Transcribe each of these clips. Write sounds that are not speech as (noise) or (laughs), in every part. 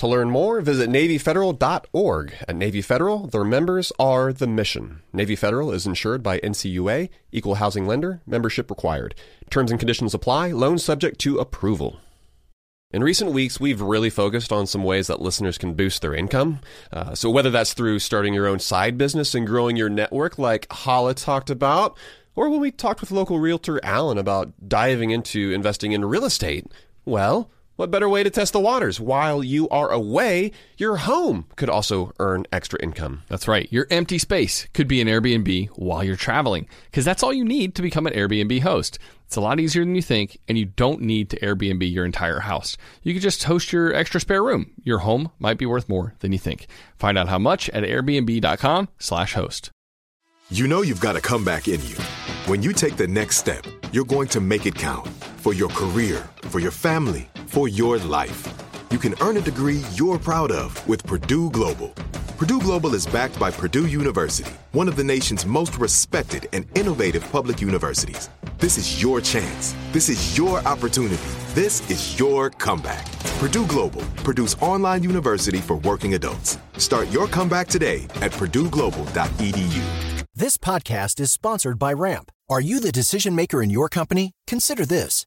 To learn more, visit NavyFederal.org. At Navy Federal, their members are the mission. Navy Federal is insured by NCUA, equal housing lender, membership required. Terms and conditions apply, loan subject to approval. In recent weeks, we've really focused on some ways that listeners can boost their income. Uh, so, whether that's through starting your own side business and growing your network, like Hala talked about, or when we talked with local realtor Alan about diving into investing in real estate, well, what better way to test the waters? While you are away, your home could also earn extra income. That's right. Your empty space could be an Airbnb while you're traveling, because that's all you need to become an Airbnb host. It's a lot easier than you think, and you don't need to Airbnb your entire house. You could just host your extra spare room. Your home might be worth more than you think. Find out how much at airbnb.com/slash host. You know you've got a comeback in you. When you take the next step, you're going to make it count for your career, for your family, for your life. You can earn a degree you're proud of with Purdue Global. Purdue Global is backed by Purdue University, one of the nation's most respected and innovative public universities. This is your chance. This is your opportunity. This is your comeback. Purdue Global, Purdue's online university for working adults. Start your comeback today at purdueglobal.edu. This podcast is sponsored by Ramp. Are you the decision maker in your company? Consider this.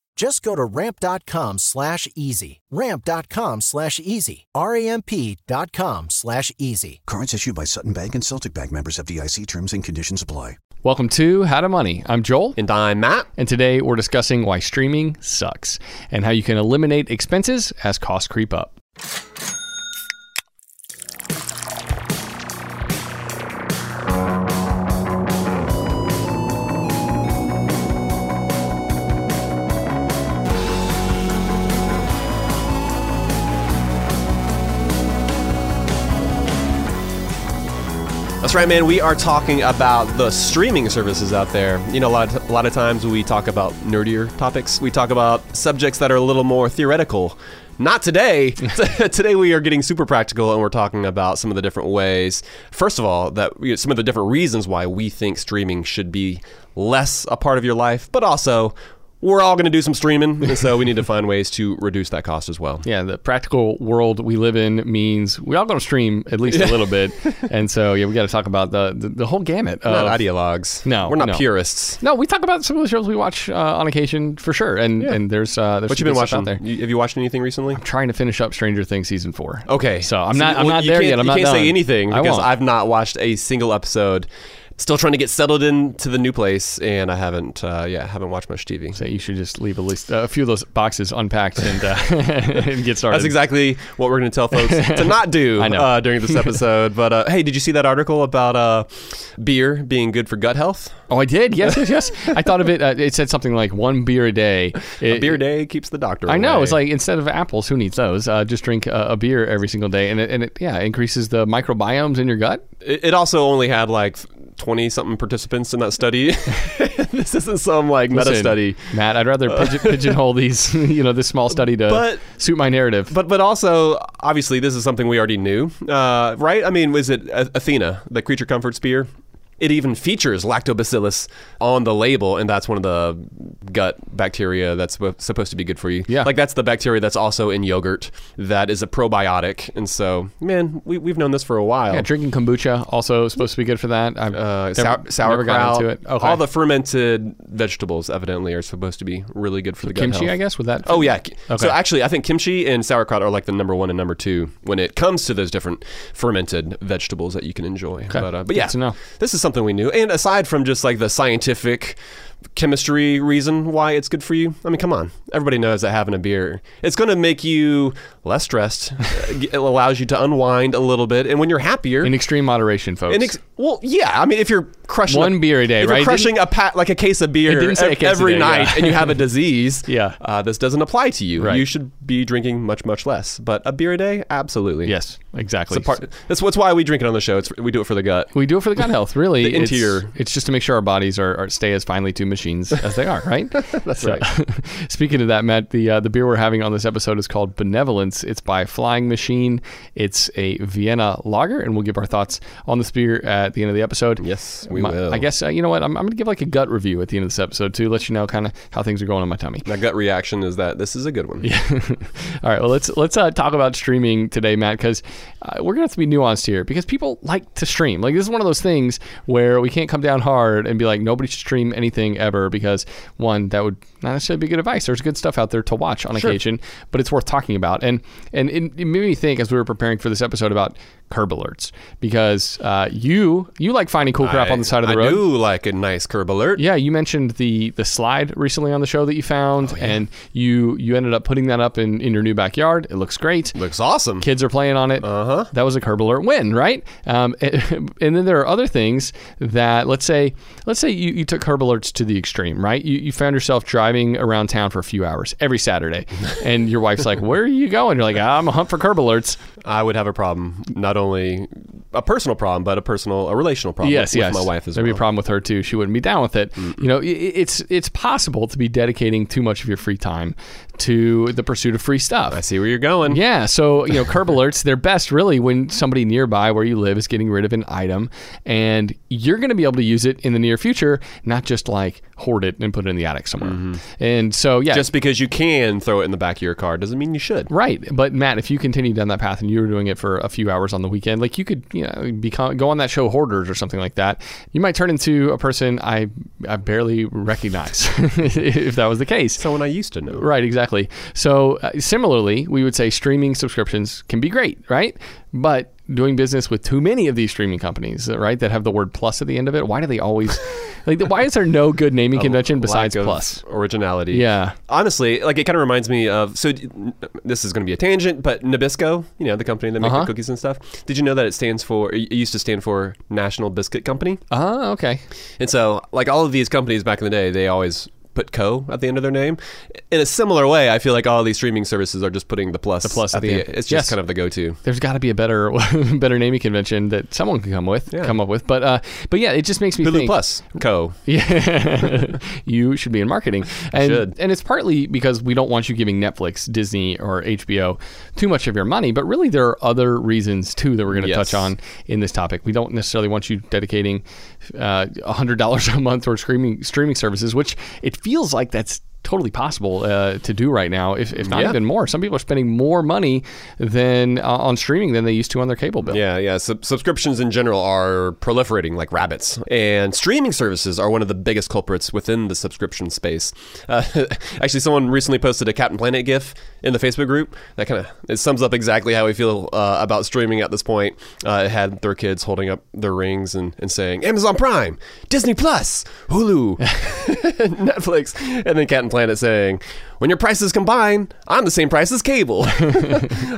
Just go to ramp.com slash easy. Ramp.com slash easy. R-A-M-P dot com slash easy. Cards issued by Sutton Bank and Celtic Bank members FDIC terms and conditions apply. Welcome to How to Money. I'm Joel. And I'm Matt. And today we're discussing why streaming sucks and how you can eliminate expenses as costs creep up. That's right, man. We are talking about the streaming services out there. You know, a lot, of, a lot of times we talk about nerdier topics. We talk about subjects that are a little more theoretical. Not today. (laughs) (laughs) today we are getting super practical, and we're talking about some of the different ways. First of all, that you know, some of the different reasons why we think streaming should be less a part of your life, but also we're all going to do some streaming, and so we need to find ways to reduce that cost as well. Yeah, the practical world we live in means we all going to stream at least a little bit, (laughs) and so yeah, we got to talk about the, the, the whole gamut. We're Of, not ideologues. No, we're not no. purists. no, we talk about some of the shows we watch uh, on occasion for sure, and Yeah. and there's uh, there's What you some been watching? out there. You- have you watched anything recently? I'm trying to finish up Stranger Things season four. Okay, So I'm not- I'm well, not you there yet. I'm you not can't done. say anything because. I've not watched a single episode. Still trying to get settled into the new place, and I haven't. Uh, yeah, haven't watched much TV. So you should just leave at least a few of those boxes unpacked and uh, (laughs) and get started. That's exactly what we're going to tell folks to not do (laughs) I know. Uh, during this episode. but uh, hey, did you see that article about uh, beer being good for gut health? Oh, I did. Yes, yes, yes. I thought of it. Uh, it said something like one beer a day. A It- beer day keeps the doctor. I know. away. It's like instead of apples, who needs those? Uh, just drink a, a beer every single day, and it, and it yeah increases the microbiomes in your gut. It, it also only had like twenty something participants in that study. (laughs) this isn't some like meta study. Matt. I'd rather pigeon, (laughs) pigeonhole these, (laughs) you know, this small study to But- suit my narrative. But but also obviously this is something we already knew, uh, right? I mean, was it Athena, the creature comfort beer? It even features lactobacillus on the label, and that's one of the gut bacteria that's supposed to be good for you. Yeah. like that's the bacteria that's also in yogurt that is a probiotic, and so man, we, we've known this for a while. Yeah, drinking kombucha also supposed to be good for that. I've uh, never- sour, never got into it. Okay. all the fermented vegetables evidently are supposed to be really good for the gut kimchi. I guess, with that. Oh yeah. So actually, I think kimchi and sauerkraut are like the number one and number two when it comes to those different fermented vegetables that you can enjoy. But, uh, but yeah, this is something we knew. And aside from just like the scientific chemistry reason why it's good for you, I mean, come on, everybody knows that having a beer it's going to make you less stressed. (laughs) it allows you to unwind a little bit, and when you're happier. in extreme moderation, folks. in ex- well, yeah. I mean, if you're crushing One a, beer a day, if right? You're crushing a pat like a case of beer didn't say a ev- case every day, night, yeah. and you have a (laughs) disease. Yeah. uh, this doesn't apply to you. Right. You should be drinking much, much less. But a beer a day, absolutely. yes, exactly. It's part, that's what's why we drink it on the show. It's, we do it for the gut. We do it for the gut health, really. The It's- interior. It's, just to make sure our bodies are, are stay as finely tuned machines as they are, right? (laughs) That's right. (laughs) speaking of that, Matt, the uh, the beer we're having on this episode is called Benevolence. It's by Flying Machine. It's a Vienna lager, and we'll give our thoughts on this beer at the end of the episode. Yes, we My- will. I guess uh, you know what? I'm, I'm going to give like a gut review at the end of this episode too, let you know kind of how things are going in my tummy. My gut reaction is that this is a good one. (laughs) Yeah. All right, well let's let's uh, talk about streaming today, Matt, because uh, we're gonna have to be nuanced here because people like to stream. Like this is one of those things where we can't come down hard and be like nobody should stream anything ever because one that would not necessarily be good advice. There's good stuff out there to watch on occasion, but it's worth talking about. And and it, it made me think as we were preparing for this episode about curb alerts because uh, you you like finding cool crap on the side of the I road. I do like a nice curb alert. Yeah, you mentioned the the slide recently on the show that you found, and you you ended up putting that up in, in your new backyard. It looks great. Looks awesome. Kids are playing on it. Uh huh. That was a curb alert win, right? Um, (laughs) and, then there are other things that let's say let's say you, you took curb alerts to the extreme, right? You, you found yourself driving around town for a few hours every Saturday, and your wife's like, "Where are you going?" You're like, "I'm a hunt for curb alerts." I would have a problem, not only a personal problem, but a personal, a relational problem. yes, with yes. my wife as There'd well. be a problem with her too. She wouldn't be down with it. You know, it's it's possible to be dedicating too much of your free time to the pursuit of free stuff. I see where you're going. Yeah, so you know, curb (laughs) alerts they're best really when somebody nearby where you live is getting rid of an item, and you're going to be able to use it in the near future, not just like hoard it and put it in the attic somewhere. Mm-hmm. And so yeah, Just because you can throw it in the back of your car doesn't mean you should. Right, but Matt, if you continue down that path and you were doing it for a few hours on the weekend, like you could, you know, become go on that show Hoarders or something like that, you might turn into a person I I barely recognize (laughs) if that was the case. Someone I used to know. Right, exactly. So uh, similarly, we would say streaming subscriptions can be great, right? But doing business with too many of these streaming companies, uh, right, that have the word plus at the end of it, why do they always (laughs) like? Why is there no good naming convention besides plus? originality. Yeah. Honestly, like it kind of reminds me of. So this is going to be a tangent, but Nabisco, you know, the company that makes Uh-huh. cookies and stuff. Did you know that it stands for? It used to stand for National Biscuit Company. Ah, okay. And so, like all of these companies back in the day, they always put co at the end of their name. In a similar way, I feel like all these streaming services are just putting the plus. The plus at the end. It's just Yes. kind of the go-to. there's got to be a better (laughs) better naming convention that someone can come with Yeah. come up with but uh but yeah it just makes me Hulu think Plus Co. (laughs) yeah (laughs) you should be in marketing and should. and it's partly because we don't want you giving Netflix Disney or HBO too much of your money but really there are other reasons too that we're going to Yes. touch on in this topic we don't necessarily want you dedicating uh $100 a month towards streaming streaming services which it feels like that's totally possible uh, to do right now if, if not Yeah. even more some people are spending more money than uh, on streaming than they used to on their cable bill Yeah, yeah. Sub- subscriptions in general are proliferating like rabbits, and streaming services are one of the biggest culprits within the subscription space. Uh, (laughs) actually, someone recently posted a Captain Planet GIF in the Facebook group that kind of it sums up exactly how we feel uh, about streaming at this point. Uh, it had their kids holding up their rings and, and saying Amazon Prime, Disney Plus, Hulu, (laughs) Netflix, and then Captain Planet saying. When your prices combine, I'm the same price as cable. (laughs)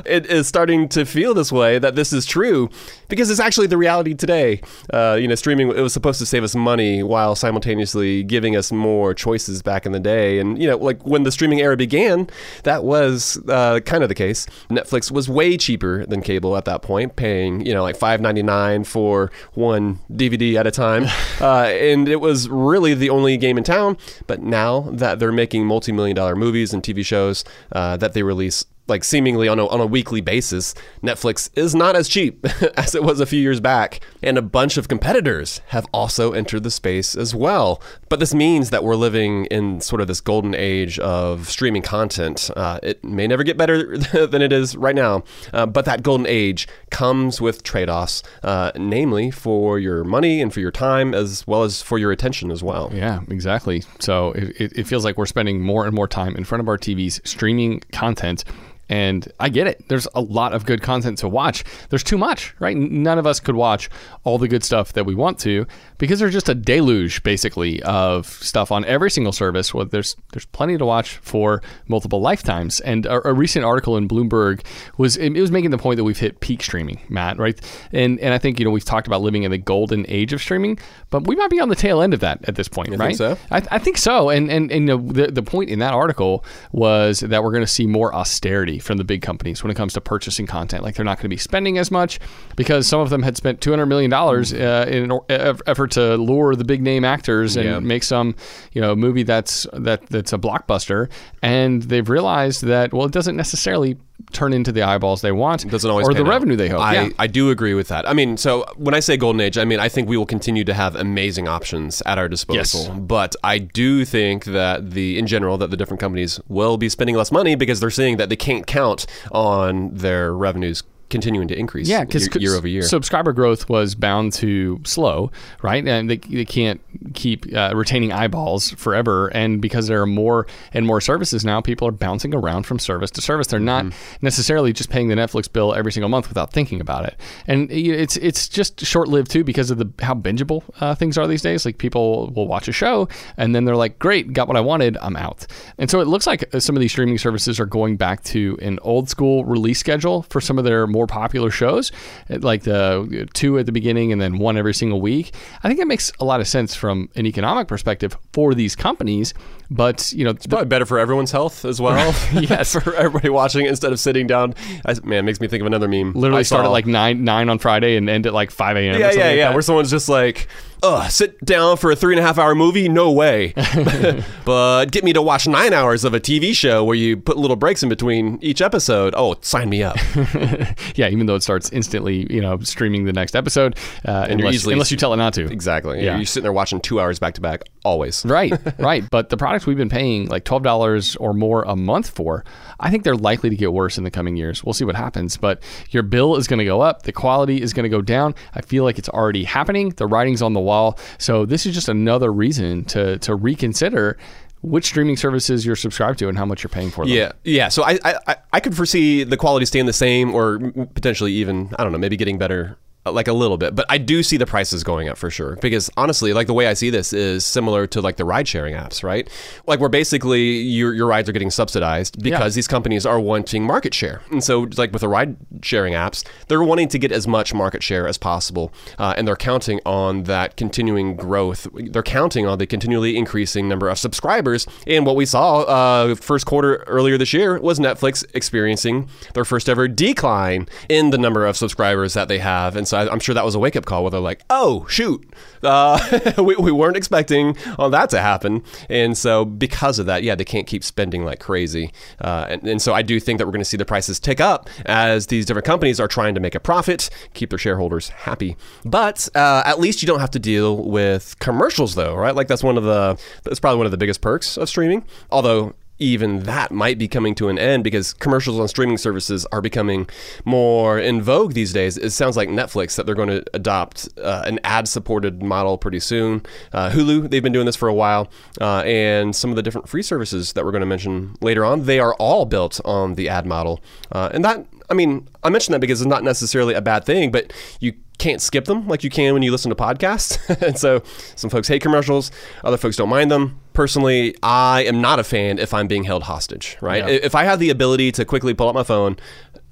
it is starting to feel this way that this is true because it's actually the reality today. Uh, you know, streaming it was supposed to save us money while simultaneously giving us more choices back in the day. And you know, like when the streaming era began, that was uh, kind of the case. Netflix was way cheaper than cable at that point, paying you know like five ninety nine for one DVD at a time, (laughs) uh, and it was really the only game in town. But now that they're making multi million dollar movies and TV shows uh, that they release like seemingly on a, on a weekly basis, Netflix is not as cheap (laughs) as it was a few years back. And a bunch of competitors have also entered the space as well. But this means that we're living in sort of this golden age of streaming content. Uh, it may never get better (laughs) than it is right now, uh, but that golden age comes with trade offs, uh, namely for your money and for your time, as well as for your attention as well. Yeah, exactly. So it, it feels like we're spending more and more time in front of our TVs streaming content and I get it. There's a lot of good content to watch. There's too much, right? None of us could watch all the good stuff that we want to because there's just a deluge, basically, of stuff on every single service. Well, there's there's plenty to watch for multiple lifetimes. And a, a recent article in Bloomberg was it was making the point that we've hit peak streaming, Matt, right? And and I think you know we've talked about living in the golden age of streaming, but we might be on the tail end of that at this point, you right? so? I, I, think so. And and, and you know, the the point in that article was that we're going to see more austerity from the big companies when it comes to purchasing content. Like they're not going to be spending as much because some of them had spent two hundred million dollars uh, in an effort to lure the big name actors and Yeah. make some you know movie that's that that's a blockbuster, and they've realized that well, it doesn't necessarily turn into the eyeballs they want doesn't always or the out. revenue they hope. I, yeah. I do agree with that. I mean, so when I say golden age, I mean I think we will continue to have amazing options at our disposal. Yes. But I do think that the in general that the different companies will be spending less money because they're seeing that they can't count on their revenues continuing to increase Yeah, because year, year over year. subscriber growth was bound to slow, right? And they, they can't keep uh, retaining eyeballs forever. And because there are more and more services now, people are bouncing around from service to service. They're not Mm-hmm. necessarily just paying the Netflix bill every single month without thinking about it. And it's it's just short lived too because of the how bingeable uh, things are these days. Like people will watch a show and then they're like, "Great, got what I wanted, I'm out." And so it looks like uh, some of these streaming services are going back to an old school release schedule for some of their more popular shows, eh, like the two at the beginning and then one every single week. I think that makes a lot of sense from an economic perspective for these companies. But you know, the- Probably better for everyone's health as well. (laughs) (laughs) Yes. for everybody watching it instead of sitting down. I, man, it makes me think of another meme. literally I start at like nine nine on Friday and end at like five a.m. Yeah, yeah, like yeah. that. Where someone's just like, ugh, sit down for a three and a half hour movie? No way. (laughs) (laughs) but get me to watch nine hours of a TV show where you put little breaks in between each episode. Oh, sign me up. (laughs) yeah, even though it starts instantly, you know, streaming the next episode, uh, And unless, easily- unless you tell it not to. exactly. Yeah. You're sitting there watching two hours back to back, always. Right, right. But the products we've been paying like twelve dollars or more a month for, I think they're likely to get worse in the coming years. We'll see what happens. But your bill is going to go up, the quality is going to go down. I feel like it's already happening. The writing's on the wall. So this is just another reason to to reconsider which streaming services you're subscribed to and how much you're paying for them. Yeah, yeah. So I, I, I- could foresee the quality staying the same, or potentially even I don't know, maybe getting better, like a little bit. But I do see the prices going up for sure. Because honestly, like the way I see this is similar to like the ride sharing apps, right? Like where basically your your rides are getting subsidized because these companies are wanting market share, and so like with the ride sharing apps, they're wanting to get as much market share as possible, uh, and they're counting on that continuing growth. They're counting on the continually increasing number of subscribers. And what we saw uh, first quarter earlier this year was Netflix experiencing their first ever decline in the number of subscribers that they have. And so I, I'm sure that was a wake up call where they're like, oh, shoot, uh, (laughs) we, we weren't expecting all that to happen. And so because of that, yeah, they can't keep spending like crazy. Uh, and, and so I do think that we're going to see the prices tick up as these different companies are trying to make a profit, keep their shareholders happy. But uh, at least you don't have to deal with commercials, though, right? Like that's one of the that's probably one of the biggest perks of streaming. Although even that might be coming to an end because commercials on streaming services are becoming more in vogue these days. It sounds like Netflix that they're going to adopt uh, an ad supported model pretty soon. Uh, Hulu, they've been doing this for a while. Uh, and some of the different free services that we're going to mention later on, they are all built on the ad model. Uh, and that, I mean, I mention that because it's not necessarily a bad thing, but you can't skip them like you can when you listen to podcasts. (laughs) and so some folks hate commercials, other folks don't mind them. Personally, I am not a fan if I'm being held hostage, right? Yeah. If I have the ability to quickly pull out my phone,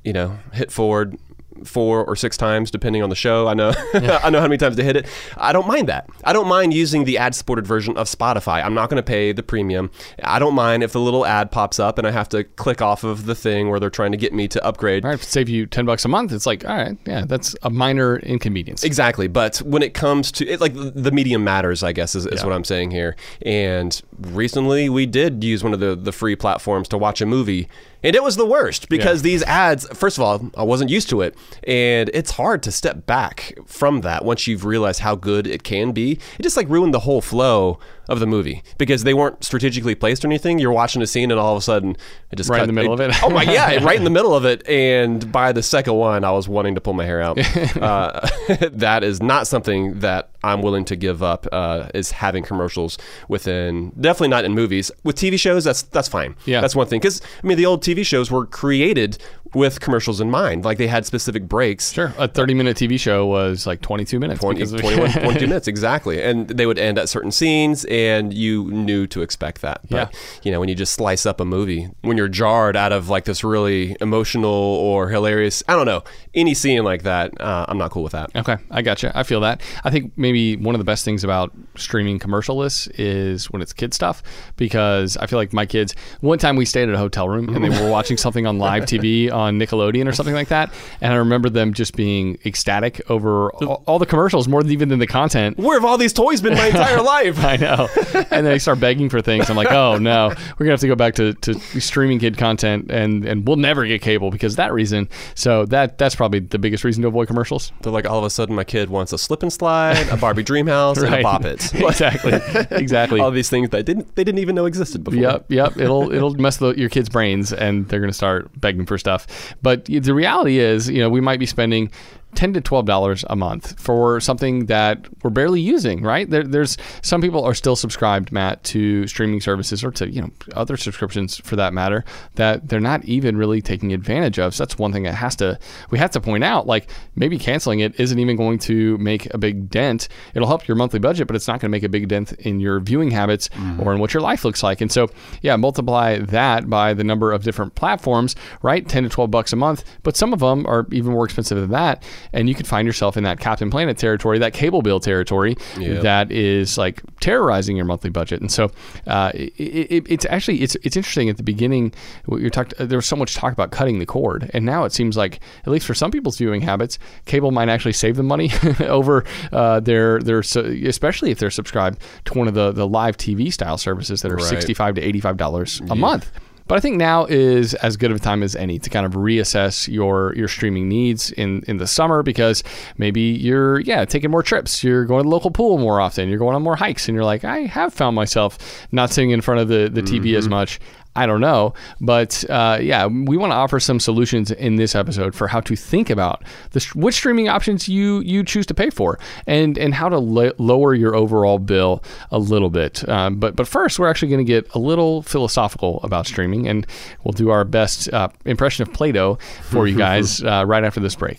you know, hit forward four or six times depending on the show. I know (laughs) I know how many times to hit it. I don't mind that. I don't mind using the ad supported version of Spotify. I'm not going to pay the premium. I don't mind if the little ad pops up and I have to click off of the thing where they're trying to get me to upgrade. All right, save you ten bucks a month, it's like, all right, yeah, that's a minor inconvenience. Exactly, but when it comes to it, like the medium matters, I guess is, is Yeah. what I'm saying here. And recently, we did use one of the the free platforms to watch a movie, And it was the worst because these ads, first of all, I wasn't used to it. And it's hard to step back from that once you've realized how good it can be. It just like ruined the whole flow of the movie because they weren't strategically placed or anything. You're watching a scene and all of a sudden it just Right cut- in the middle of it. oh my yeah, (laughs) right in the middle of it. And by the second one, I was wanting to pull my hair out. (laughs) uh, (laughs) that is not something that I'm willing to give up. Uh, is having commercials within definitely not in movies. With TV shows, that's that's fine. Yeah. that's one thing. Because I mean, the old TV shows were created with commercials in mind. Like they had specific breaks. Sure. A 30 minute TV show was like 22 minutes. 20, 21, 22 minutes exactly and they would end at certain scenes and you knew to expect that but Yeah. you know when you just slice up a movie when you're jarred out of like this really emotional or hilarious i don't know any scene like that uh, i'm not cool with that Okay, I gotcha. I feel that. I think maybe one of the best things about streaming commercialless is when it's kid stuff because I feel like my kids. One time we stayed at a hotel room and they were (laughs) watching something on live TV on Nickelodeon or something like that, and I remember them just being ecstatic over all, all the commercials more than even than the content. where have all these toys been my entire (laughs) life I know. (laughs) And then they start begging for things. I'm like, oh no, we're gonna have to go back to, to streaming kid content, and and we'll never get cable because of that reason. So that that's probably the biggest reason to avoid commercials. they're like all of a sudden my kid wants a slip and slide a barbie dream house and a Right. bop it (laughs) exactly. Exactly. all these things that didn't they didn't even know existed before Yep, yep. It'll it'll mess the, your kids' brains, and they're going to start begging for stuff. But the reality is, you know, we might be spending ten to twelve dollars a month for something that we're barely using. Right? There, there's some people are still subscribed, Matt, to streaming services or to you know other subscriptions for that matter that they're not even really taking advantage of. So that's one thing that has to we have to point out. Like maybe canceling it isn't even going to make a big dent. It'll help your monthly budget, but it's not going to make a big dent in your viewing habits mm-hmm. or in what your life looks like. And so, yeah, multiply that by the number of different platforms, right? 10 to 12 bucks a month, but some of them are even more expensive than that. And you could find yourself in that Captain Planet territory, that cable bill territory that is like terrorizing your monthly budget. And so, uh, it, it, it's actually it's it's interesting at the beginning. You're talked there was so much talk about cutting the cord, and now it seems like at least for some people's viewing habits, cable might actually save them money (laughs) over uh, their their especially if they're subscribed to one of the the live TV style services that are Right. sixty five to eighty five dollars a month. But I think now is as good of a time as any to kind of reassess your your streaming needs in in the summer because maybe you're yeah taking more trips, you're going to the local pool more often, you're going on more hikes, and you're like I have found myself not sitting in front of the the TV as mm-hmm. much. I don't know, but uh, yeah, we want to offer some solutions in this episode for how to think about the which streaming options you you choose to pay for, and and how to lo- lower your overall bill a little bit. Um, but but first, we're actually going to get a little philosophical about streaming, and we'll do our best uh, impression of Plato for you (laughs) guys uh, right after this break.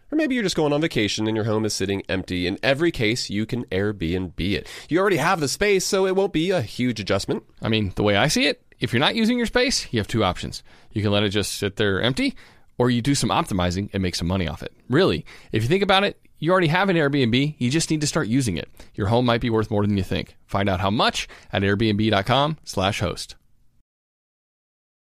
or maybe you're just going on vacation and your home is sitting empty. In every case, you can Airbnb it. You already have the space, so it won't be a huge adjustment. I mean, the way I see it, if you're not using your space, you have two options. You can let it just sit there empty, or you do some optimizing and make some money off it. Really, if you think about it, you already have an Airbnb, you just need to start using it. Your home might be worth more than you think. Find out how much at airbnb.com/host.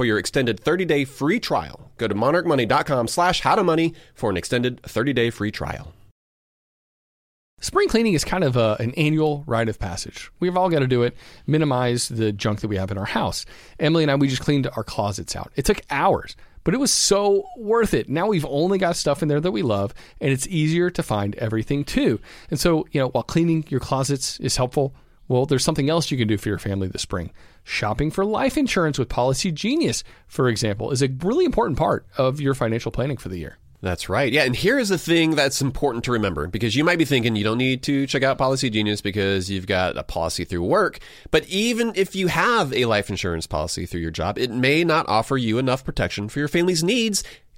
for your extended 30-day free trial. Go to monarchmoney.com slash howtomoney for an extended 30-day free trial. Spring cleaning is kind of a, an annual rite of passage. We've all got to do it, minimize the junk that we have in our house. Emily and I, we just cleaned our closets out. It took hours, but it was so worth it. Now we've only got stuff in there that we love, and it's easier to find everything too. And so, you know, while cleaning your closets is helpful, well, there's something else you can do for your family this spring. Shopping for life insurance with Policy Genius, for example, is a really important part of your financial planning for the year. That's right. Yeah. And here is the thing that's important to remember because you might be thinking you don't need to check out Policy Genius because you've got a policy through work. But even if you have a life insurance policy through your job, it may not offer you enough protection for your family's needs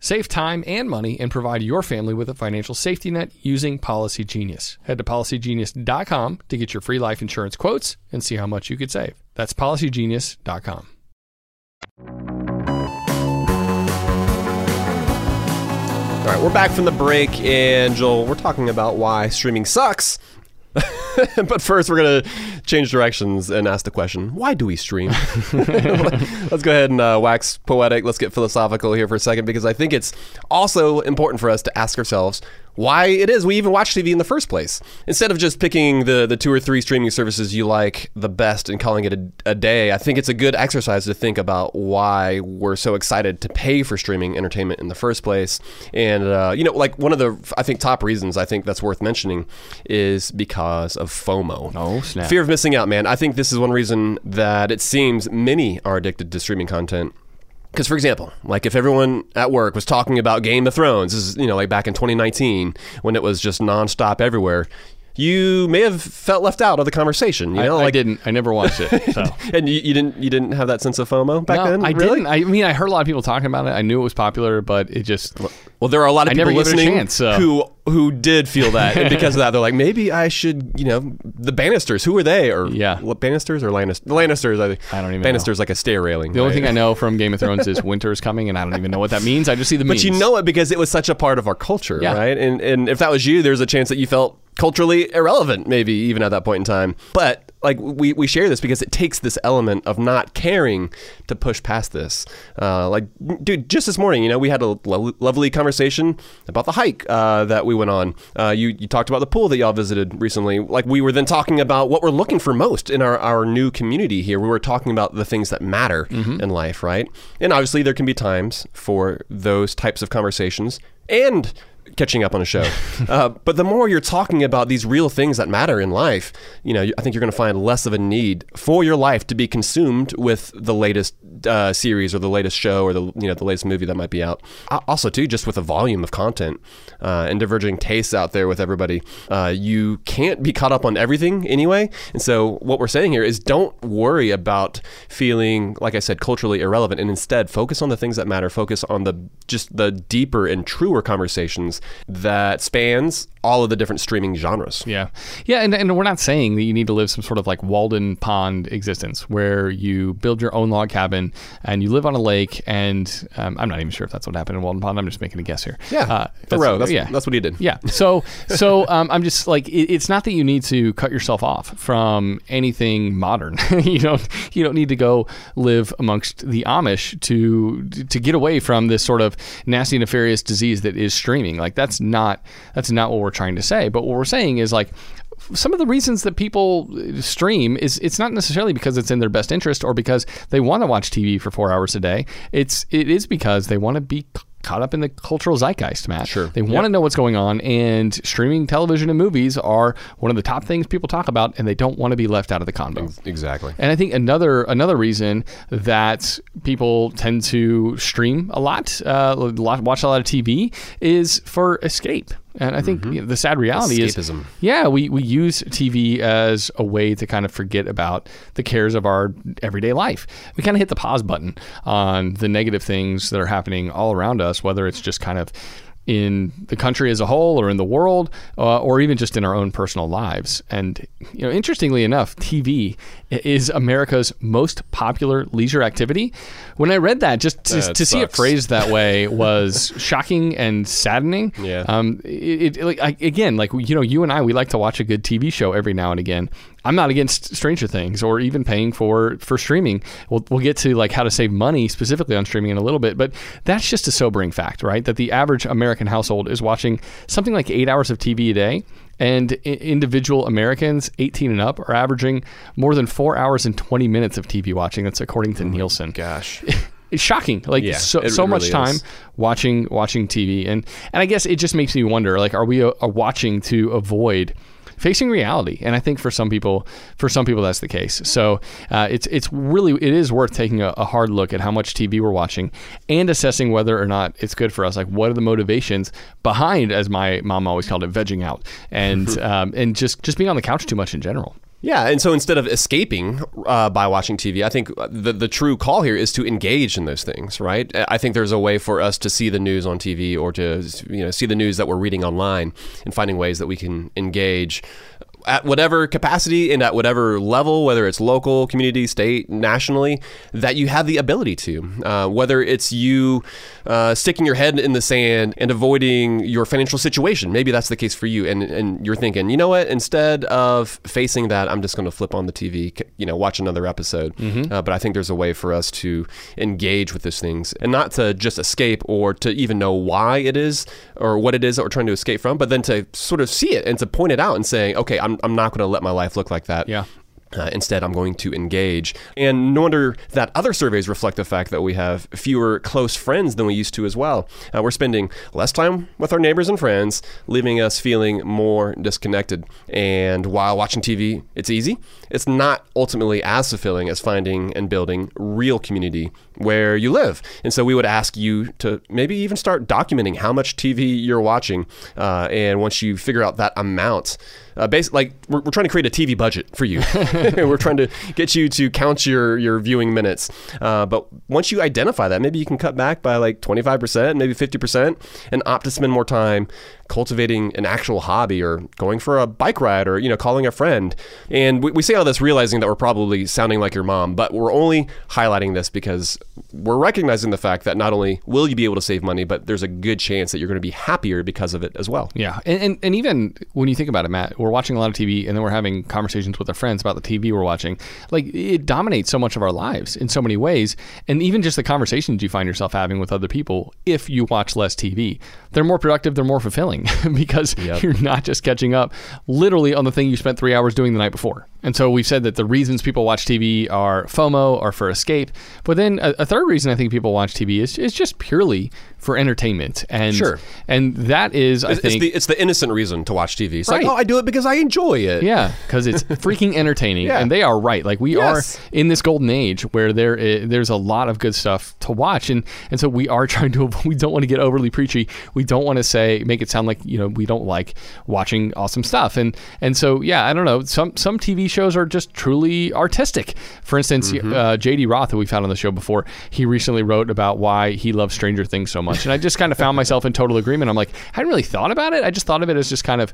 Save time and money and provide your family with a financial safety net using Policy Genius. Head to policygenius.com to get your free life insurance quotes and see how much you could save. That's policygenius.com. All right, we're back from the break, and Joel, we're talking about why streaming sucks. (laughs) but first, we're going to change directions and ask the question why do we stream? (laughs) Let's go ahead and uh, wax poetic. Let's get philosophical here for a second because I think it's also important for us to ask ourselves why it is we even watch TV in the first place. Instead of just picking the, the two or three streaming services you like the best and calling it a, a day, I think it's a good exercise to think about why we're so excited to pay for streaming entertainment in the first place. And, uh, you know, like one of the, I think, top reasons I think that's worth mentioning is because of FOMO. Oh, snap. Fear of missing out, man. I think this is one reason that it seems many are addicted to streaming content because, for example, like if everyone at work was talking about Game of Thrones, is, you know, like back in 2019 when it was just nonstop everywhere, you may have felt left out of the conversation. You know, I, like I didn't. I never watched it. So. (laughs) and you, you didn't you didn't have that sense of FOMO back no, then. I really? didn't. I mean, I heard a lot of people talking about it. I knew it was popular, but it just Well, there are a lot of I people never gave it a listening chance, so. who who did feel that, and (laughs) because of that, they're like, maybe I should, you know, the Bannisters. Who are they? Or Yeah. what, Bannisters or Lannisters? Lannisters. I, think. I don't even Bannisters like a stair railing. the only thing I know (laughs) from Game of Thrones is winter is coming, and I don't even know what that means. I just see the But you know it because it was such a part of our culture, Yeah. right? And and if that was you, there's a chance that you felt culturally irrelevant, maybe even at that point in time. But like we, we share this because it takes this element of not caring to push past this. Uh, like, dude, just this morning, you know, we had a lo- lovely conversation about the hike uh, that we went on. Uh, you you talked about the pool that y'all visited recently. Like we were then talking about what we're looking for most in our, our new community here. We were talking about the things that matter in life, right? And obviously there can be times for those types of conversations and catching up on a show. (laughs) uh, but the more you're talking about these real things that matter in life, you know, I think you're going to find less of a need for your life to be consumed with the latest uh, series or the latest show or the you know the latest movie that might be out. Uh, Also, too, just with the volume of content uh, and diverging tastes out there with everybody, uh, you can't be caught up on everything anyway. And so, what we're saying here is, don't worry about feeling like I said culturally irrelevant, and instead focus on the things that matter. Focus on the just the deeper and truer conversations things that spans all of the different streaming genres. Yeah. Yeah. And, and we're not saying that you need to live some sort of like Walden Pond existence where you build your own log cabin and you live on a lake. And um, I'm not even sure if that's what happened in Walden Pond. I'm just making a guess here. Yeah. Uh, Thoreau, that's, that's what he did. Yeah. So, so um, I'm just like, it, it's not that you need to cut yourself off from anything modern. (laughs) you don't, you don't need to go live amongst the Amish to to get away from this sort of nasty, nefarious disease that is streaming. Like that's not that's not what we're trying to say. But what we're saying is like some of the reasons that people stream is it's not necessarily because it's in their best interest or because they want to watch TV for four hours a day. It's it is because they want to be caught up in the cultural zeitgeist, Matt. Sure. They want to know what's going on, and streaming television and movies are one of the top things people talk about, and they don't want to be left out of the convo. Exactly. And I think another another reason that people tend to stream a lot, uh, watch a lot of TV, is for escape. And I think mm-hmm. you know, the sad reality Escapism. is, yeah, we, we use TV as a way to kind of forget about the cares of our everyday life. We kind of hit the pause button on the negative things that are happening all around us, whether it's just kind of in the country as a whole or in the world uh, or even just in our own personal lives. And you know interestingly enough TV is America's most popular leisure activity. When I read that just to, to see it phrased that way (laughs) was shocking and saddening. Yeah. um it, it like I, again like you know you and I we like to watch a good TV show every now and again I'm not against Stranger Things or even paying for for streaming. We'll, we'll get to like how to save money specifically on streaming in a little bit, but that's just a sobering fact, right? That the average American household is watching something like eight hours of TV a day. And individual Americans 18 and up are averaging more than four hours and 20 minutes of TV watching. That's according to Nielsen Gosh. (laughs) it's shocking. Like Yeah, so, so much time is. watching watching TV, and and I guess it just makes me wonder: like, are we uh, watching to avoid? Facing reality, and I think for some people, for some people that's the case. So uh, it's it's really it is worth taking a, a hard look at how much TV we're watching, and assessing whether or not it's good for us. Like, what are the motivations behind, as my mom always called it, vegging out, and (laughs) um, and just just being on the couch too much in general. Yeah, and so instead of escaping uh, by watching TV, I think the the true call here is to engage in those things, right? I think there's a way for us to see the news on TV or to you know see the news that we're reading online and finding ways that we can engage at whatever capacity and at whatever level, whether it's local, community, state, nationally, that you have the ability to. Uh, whether it's you uh, sticking your head in the sand and avoiding your financial situation, maybe that's the case for you, and and you're thinking, you know what? Instead of facing that, I'm just going to flip on the TV, you know, watch another episode. Uh, but I think there's a way for us to engage with those things and not to just escape or to even know why it is or what it is that we're trying to escape from, but then to sort of see it and to point it out and saying, okay, I'm, I'm not going to let my life look like that. Yeah. Uh, instead, I'm going to engage. And no wonder that other surveys reflect the fact that we have fewer close friends than we used to as well. Uh, we're spending less time with our neighbors and friends, leaving us feeling more disconnected. And while watching TV, it's easy, it's not ultimately as fulfilling as finding and building real community where you live. And so we would ask you to maybe even start documenting how much TV you're watching. Uh, and once you figure out that amount, uh, basically, like we're, we're trying to create a TV budget for you. (laughs) (laughs) we're trying to get you to count your your viewing minutes. Uh, but once you identify that, maybe you can cut back by like 25%, maybe 50%, and opt to spend more time cultivating an actual hobby or going for a bike ride or you know calling a friend. And we, we say all this realizing that we're probably sounding like your mom, but we're only highlighting this because we're recognizing the fact that not only will you be able to save money, but there's a good chance that you're going to be happier because of it as well. Yeah, and, and and even when you think about it, Matt, we're watching a lot of TV, and then we're having conversations with our friends about the TV we're watching. Like it dominates so much of our lives in so many ways, and even just the conversations you find yourself having with other people. If you watch less TV, they're more productive, they're more fulfilling (laughs) because you're not just catching up literally on the thing you spent three hours doing the night before. And so we've said that the reasons people watch TV are FOMO or for escape, but then a, a third reason I think people watch TV is is just purely for entertainment, and Sure. and that is I It's, think it's the it's the innocent reason to watch TV. It's Right. like, oh, I do it because I enjoy it. Yeah, because it's (laughs) freaking entertaining, Yeah. and they are right. Like we Yes. are in this golden age where there there's a lot of good stuff to watch, and and so we are (laughs) trying to. We don't want to get overly preachy. We don't want to say make it sound like you know we don't like watching awesome stuff, and and so yeah, I don't know. Some some TV shows are just truly artistic. For instance, Mm-hmm. uh, J.D. Roth, who we've had on the show before, he recently wrote about why he loves Stranger Things so much, and I just kind of found myself in total agreement. I'm like, I hadn't really thought about it. I just thought of it as just kind of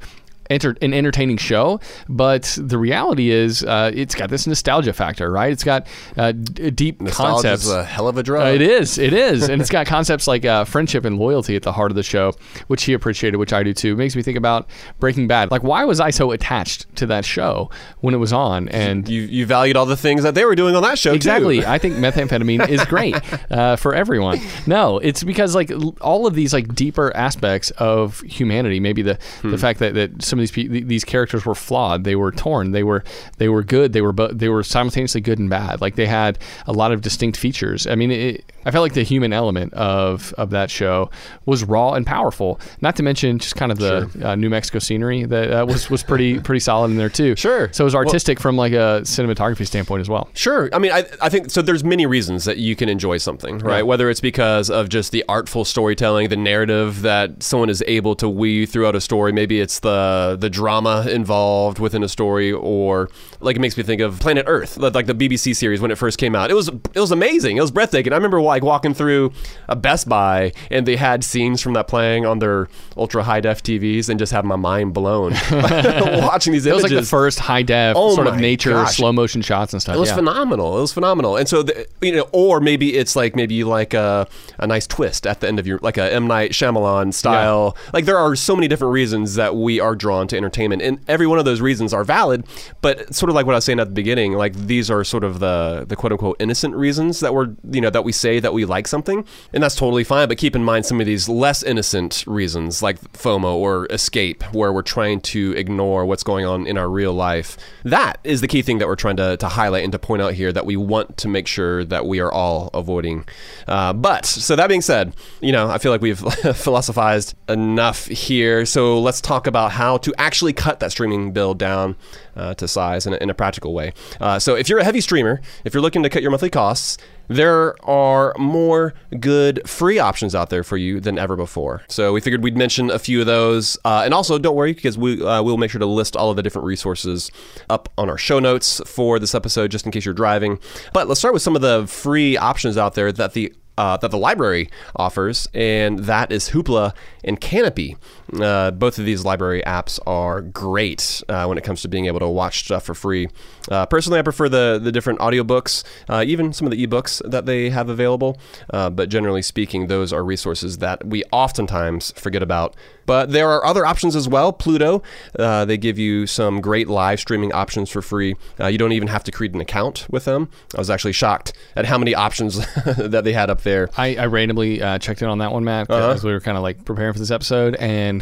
enter- an entertaining show, but the reality is, uh, it's got this nostalgia factor, right? It's got uh, d- deep Nostalgia concepts. a hell of a drug. Uh, it is. It is. (laughs) and it's got concepts like uh, friendship and loyalty at the heart of the show, which he appreciated, which I do too. It makes me think about Breaking Bad. Like, why was I so attached to that show when it was on? And You you valued all the things that they were doing on that show too. Exactly. I think methamphetamine is great (laughs) uh, for everyone. No, it's because like all of these like deeper aspects of humanity. Maybe the Hmm. the fact that, that some of these pe- these characters were flawed. They were torn. They were they were good. They were bo- they were simultaneously good and bad. Like they had a lot of distinct features. I mean, it, I felt like the human element of of that show was raw and powerful. Not to mention just kind of the uh, New Mexico scenery that uh, was was pretty (laughs) pretty solid in there too. Sure. So it was Well- artistic from like a cinematography standpoint as well. Sure. I mean, I, I think so. There's many reasons that you can enjoy something, right? Whether it's because of just the artful storytelling, the narrative that someone is able to weave throughout a story. Maybe it's the the drama involved within a story, or like it makes me think of Planet Earth, like like the BBC series when it first came out. It was it was amazing. It was breathtaking. I remember like walking through a Best Buy and they had scenes from that playing on their ultra high def TVs and just have my mind blown (laughs) watching these It was like the first high def Oh sort of nature gosh. slow motion shots and stuff. It was yeah. phenomenal. It was phenomenal. And so, the, you know, or maybe it's like maybe you like a, a nice twist at the end of your like a M Night Shyamalan style. Like there are so many different reasons that we are drawn to entertainment, and every one of those reasons are valid. But sort of like what I was saying at the beginning, like these are sort of the the quote unquote innocent reasons that we're you know that we say that we like something, and that's totally fine. But keep in mind some of these less innocent reasons, like FOMO or escape, where we're trying to ignore what's going on in our real life. That is the key thing that we're trying to, to highlight and to point out here that we want to make sure that we are all avoiding. Uh, but so that being said, you know, I feel like we've (laughs) philosophized enough here. So let's talk about how to actually cut that streaming bill down uh, to size in a, in a practical way. Uh, so if you're a heavy streamer, if you're looking to cut your monthly costs, there are more good free options out there for you than ever before. So we figured we'd mention a few of those, uh, and also don't worry because we uh, we'll make sure to list all of the different resources up on our show notes for this episode, just in case you're driving. But let's start with some of the free options out there that the uh, that the library offers, and that is Hoopla and Kanopy. Uh, both of these library apps are great uh, when it comes to being able to watch stuff for free. Uh, personally, I prefer the the different audiobooks, uh, even some of the ebooks that they have available. Uh, but generally speaking, those are resources that we oftentimes forget about. But there are other options as well. Pluto, uh, they give you some great live streaming options for free. Uh, you don't even have to create an account with them. I was actually shocked at how many options (laughs) that they had up there. I, I randomly uh, checked in on that one, Matt, Uh-huh. as we were kind of like preparing for this episode, and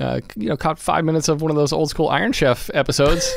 uh, you know, caught five minutes of one of those old school Iron Chef episodes.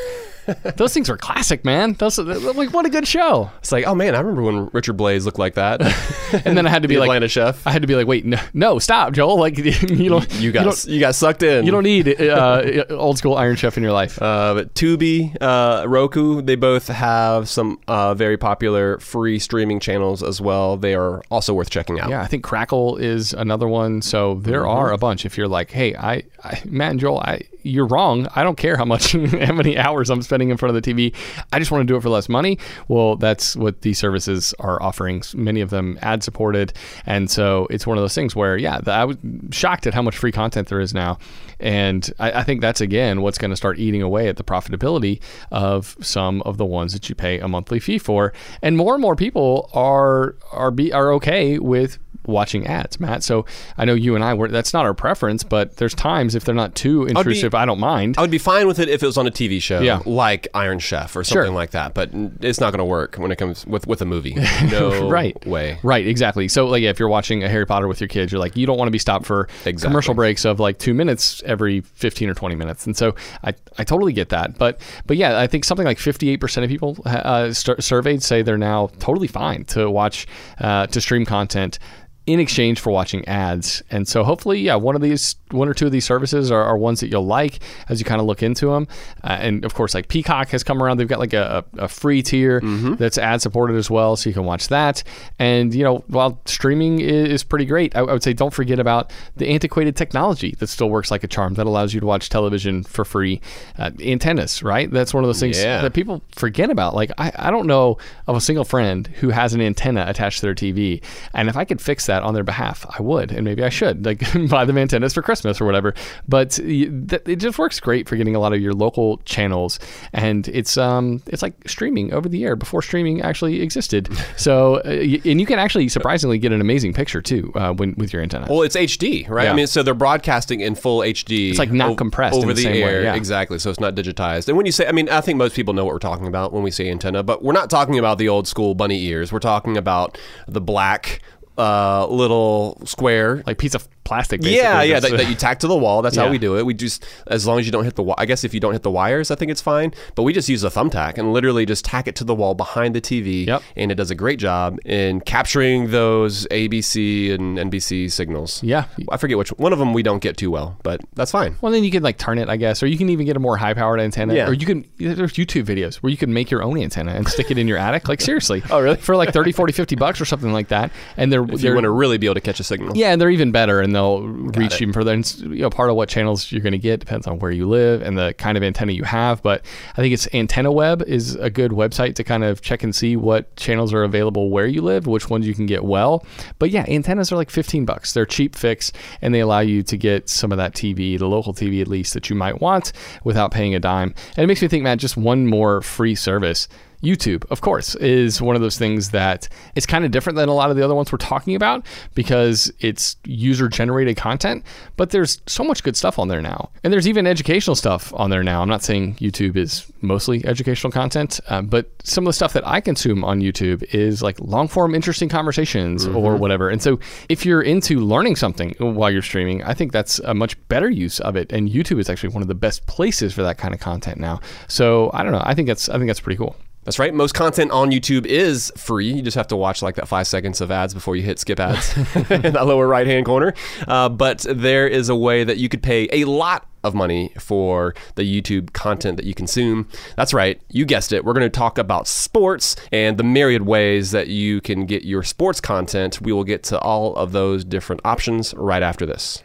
(laughs) those things were classic, man. Those like what a good show. It's like, oh man, I remember when Richard Blais looked like that. (laughs) And then I had to (laughs) be like, Atlanta chef. I had to be like, wait, no, no stop, Joel. Like you don't, You got don't, you, got sucked in. you don't need uh, old school Iron Chef in your life. Uh, but Tubi, uh, Roku, they both have some uh, very popular free streaming channels as well. They are also worth checking out. Yeah, I think Crackle is another one. So there Mm-hmm. are a bunch. If you're like, hey, I, I Matt and Joel, I, you're wrong. I don't care how much, (laughs) how many hours I'm spending in front of the TV. I just want to do it for less money. Well, that's what these services are offering. Many of them ad supported, and so it's one of those things where, yeah, I was shocked at how much free content there is now, and I, I think that's again what's going to start eating away at the profitability of some of the ones that you pay a monthly fee for, and more and more people are are be are okay with watching ads, Matt. So I know you and I were that's not our preference, but there's times if they're not too intrusive, I don't mind. I would be fine with it if it was on a TV show, Yeah. like Iron Chef or Sure. something like that. But it's not going to work when it comes with with a movie. (laughs) No right way. right exactly so like yeah, if you're watching a harry potter with your kids you're like you don't want to be stopped for Exactly. commercial breaks of like two minutes every 15 or 20 minutes and so i, I totally get that but but yeah i think something like 58% of people uh, st- surveyed say they're now totally fine to watch uh, to stream content in exchange for watching ads. And so hopefully yeah one of these one or two of these services are, are ones that you'll like as you kind of look into them. Uh, and of course, like Peacock has come around. They've got like a, a free tier Mm-hmm. that's ad supported as well, so you can watch that. And you know, while streaming is, is pretty great, I, I would say don't forget about the antiquated technology that still works like a charm that allows you to watch television for free. Uh, antennas, right? That's one of those things Yeah. that people forget about. Like I, I don't know of a single friend who has an antenna attached to their TV, and if I could fix that on their behalf, I would, and maybe I should, like (laughs) buy them antennas for Christmas or whatever. But it just works great for getting a lot of your local channels, and it's um it's like streaming over the air before streaming actually existed. (laughs) So uh, and you can actually surprisingly get an amazing picture too uh, when with your antenna. Well, it's HD, right? Yeah. I mean, so they're broadcasting in full HD. It's like not o- compressed in over the the, same way, air. yeah. Exactly. So it's not digitized. And when you say, I mean, I think most people know what we're talking about when we say antenna, but we're not talking about the old school bunny ears. We're talking about the black uh, little square. like piece of plastic. Basically, yeah, yeah, that, that you tack to the wall. That's how we do it. We just, as long as you don't hit the, I guess if you don't hit the wires, I think it's fine. But we just use a thumbtack and literally just tack it to the wall behind the TV. Yep. And it does a great job in capturing those ABC and NBC signals. Yeah. I forget which one of them we don't get too well, but that's fine. Well, then you can like turn it, I guess, or you can even get a more high-powered antenna, Yeah. or you can. There's YouTube videos where you can make your own antenna and stick it in your attic. Like seriously, (laughs) Oh, really? For like 30, 40, 50 bucks or something like that. And they're If they're you want to really be able to catch a signal. yeah, and they're even better, and they'll reach it. even further. And you know, part of what channels you're going to get depends on where you live and the kind of antenna you have. But I think it's Antenna Web is a good website to kind of check and see what channels are available where you live, which ones you can get well. But yeah, antennas are like 15 bucks. They're cheap fix, and they allow you to get some of that TV, the local TV at least, that you might want without paying a dime. And it makes me think, Matt, just one more free service. YouTube, of course, is one of those things that it's kind of different than a lot of the other ones we're talking about because it's user generated content, but there's so much good stuff on there now. And there's even educational stuff on there now. I'm not saying YouTube is mostly educational content, uh, but some of the stuff that I consume on YouTube is like long form, interesting conversations or whatever. And so if you're into learning something while you're streaming, I think that's a much better use of it. And YouTube is actually one of the best places for that kind of content now. So I don't know. I think that's I think that's pretty cool. That's right. Most content on YouTube is free. You just have to watch like that five seconds of ads before you hit skip ads (laughs) (laughs) in that lower right hand corner. Uh, but there is a way that you could pay a lot of money for the YouTube content that you consume. That's right. You guessed it. We're going to talk about sports and the myriad ways that you can get your sports content. We will get to all of those different options right after this.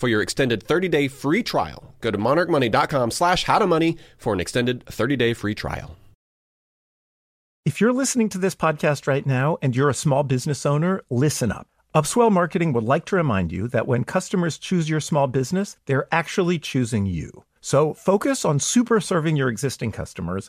for your extended 30-day free trial. Go to monarchmoney.com slash howtomoney for an extended 30-day free trial. If you're listening to this podcast right now and you're a small business owner, listen up. Upswell Marketing would like to remind you that when customers choose your small business, they're actually choosing you. So focus on super serving your existing customers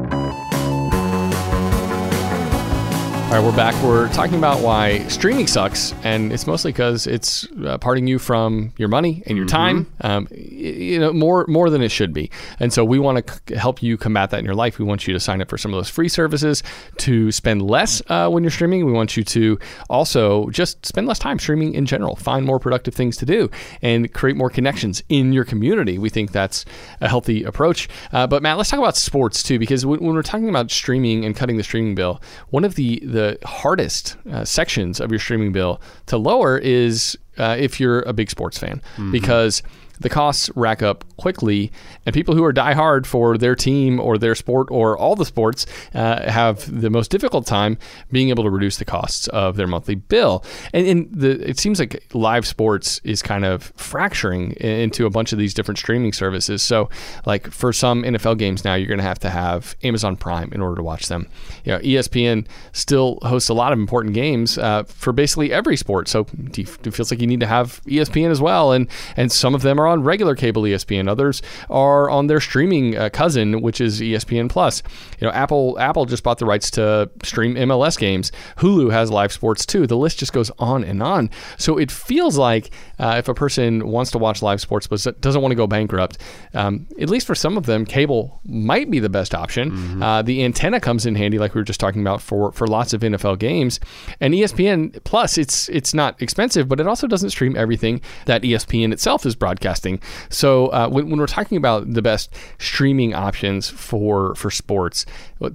All right, we're back. We're talking about why streaming sucks, and it's mostly because it's uh, parting you from your money and your mm-hmm. time, um, you know, more more than it should be. And so we want to c- help you combat that in your life. We want you to sign up for some of those free services to spend less uh, when you're streaming. We want you to also just spend less time streaming in general, find more productive things to do, and create more connections in your community. We think that's a healthy approach. Uh, but Matt, let's talk about sports too, because when, when we're talking about streaming and cutting the streaming bill, one of the the the hardest uh, sections of your streaming bill to lower is uh, if you're a big sports fan, mm-hmm. because the costs rack up quickly, and people who are diehard for their team or their sport or all the sports uh, have the most difficult time being able to reduce the costs of their monthly bill. And, and the, it seems like live sports is kind of fracturing into a bunch of these different streaming services. So, like for some NFL games now, you're going to have to have Amazon Prime in order to watch them. You know, ESPN still hosts a lot of important games uh, for basically every sport. So, it feels like you need to have ESPN as well, and and some of them are on regular cable ESPN. Others are on their streaming uh, cousin, which is ESPN Plus. You know, Apple Apple just bought the rights to stream MLS games. Hulu has live sports too. The list just goes on and on. So it feels like uh, if a person wants to watch live sports but doesn't want to go bankrupt, um, at least for some of them, cable might be the best option. Mm-hmm. Uh, the antenna comes in handy, like we were just talking about for for lots of NFL games. And ESPN Plus, it's it's not expensive, but it also doesn't stream everything that ESPN itself is broadcasting. So uh, when, when, we're talking about the best streaming options for for sports,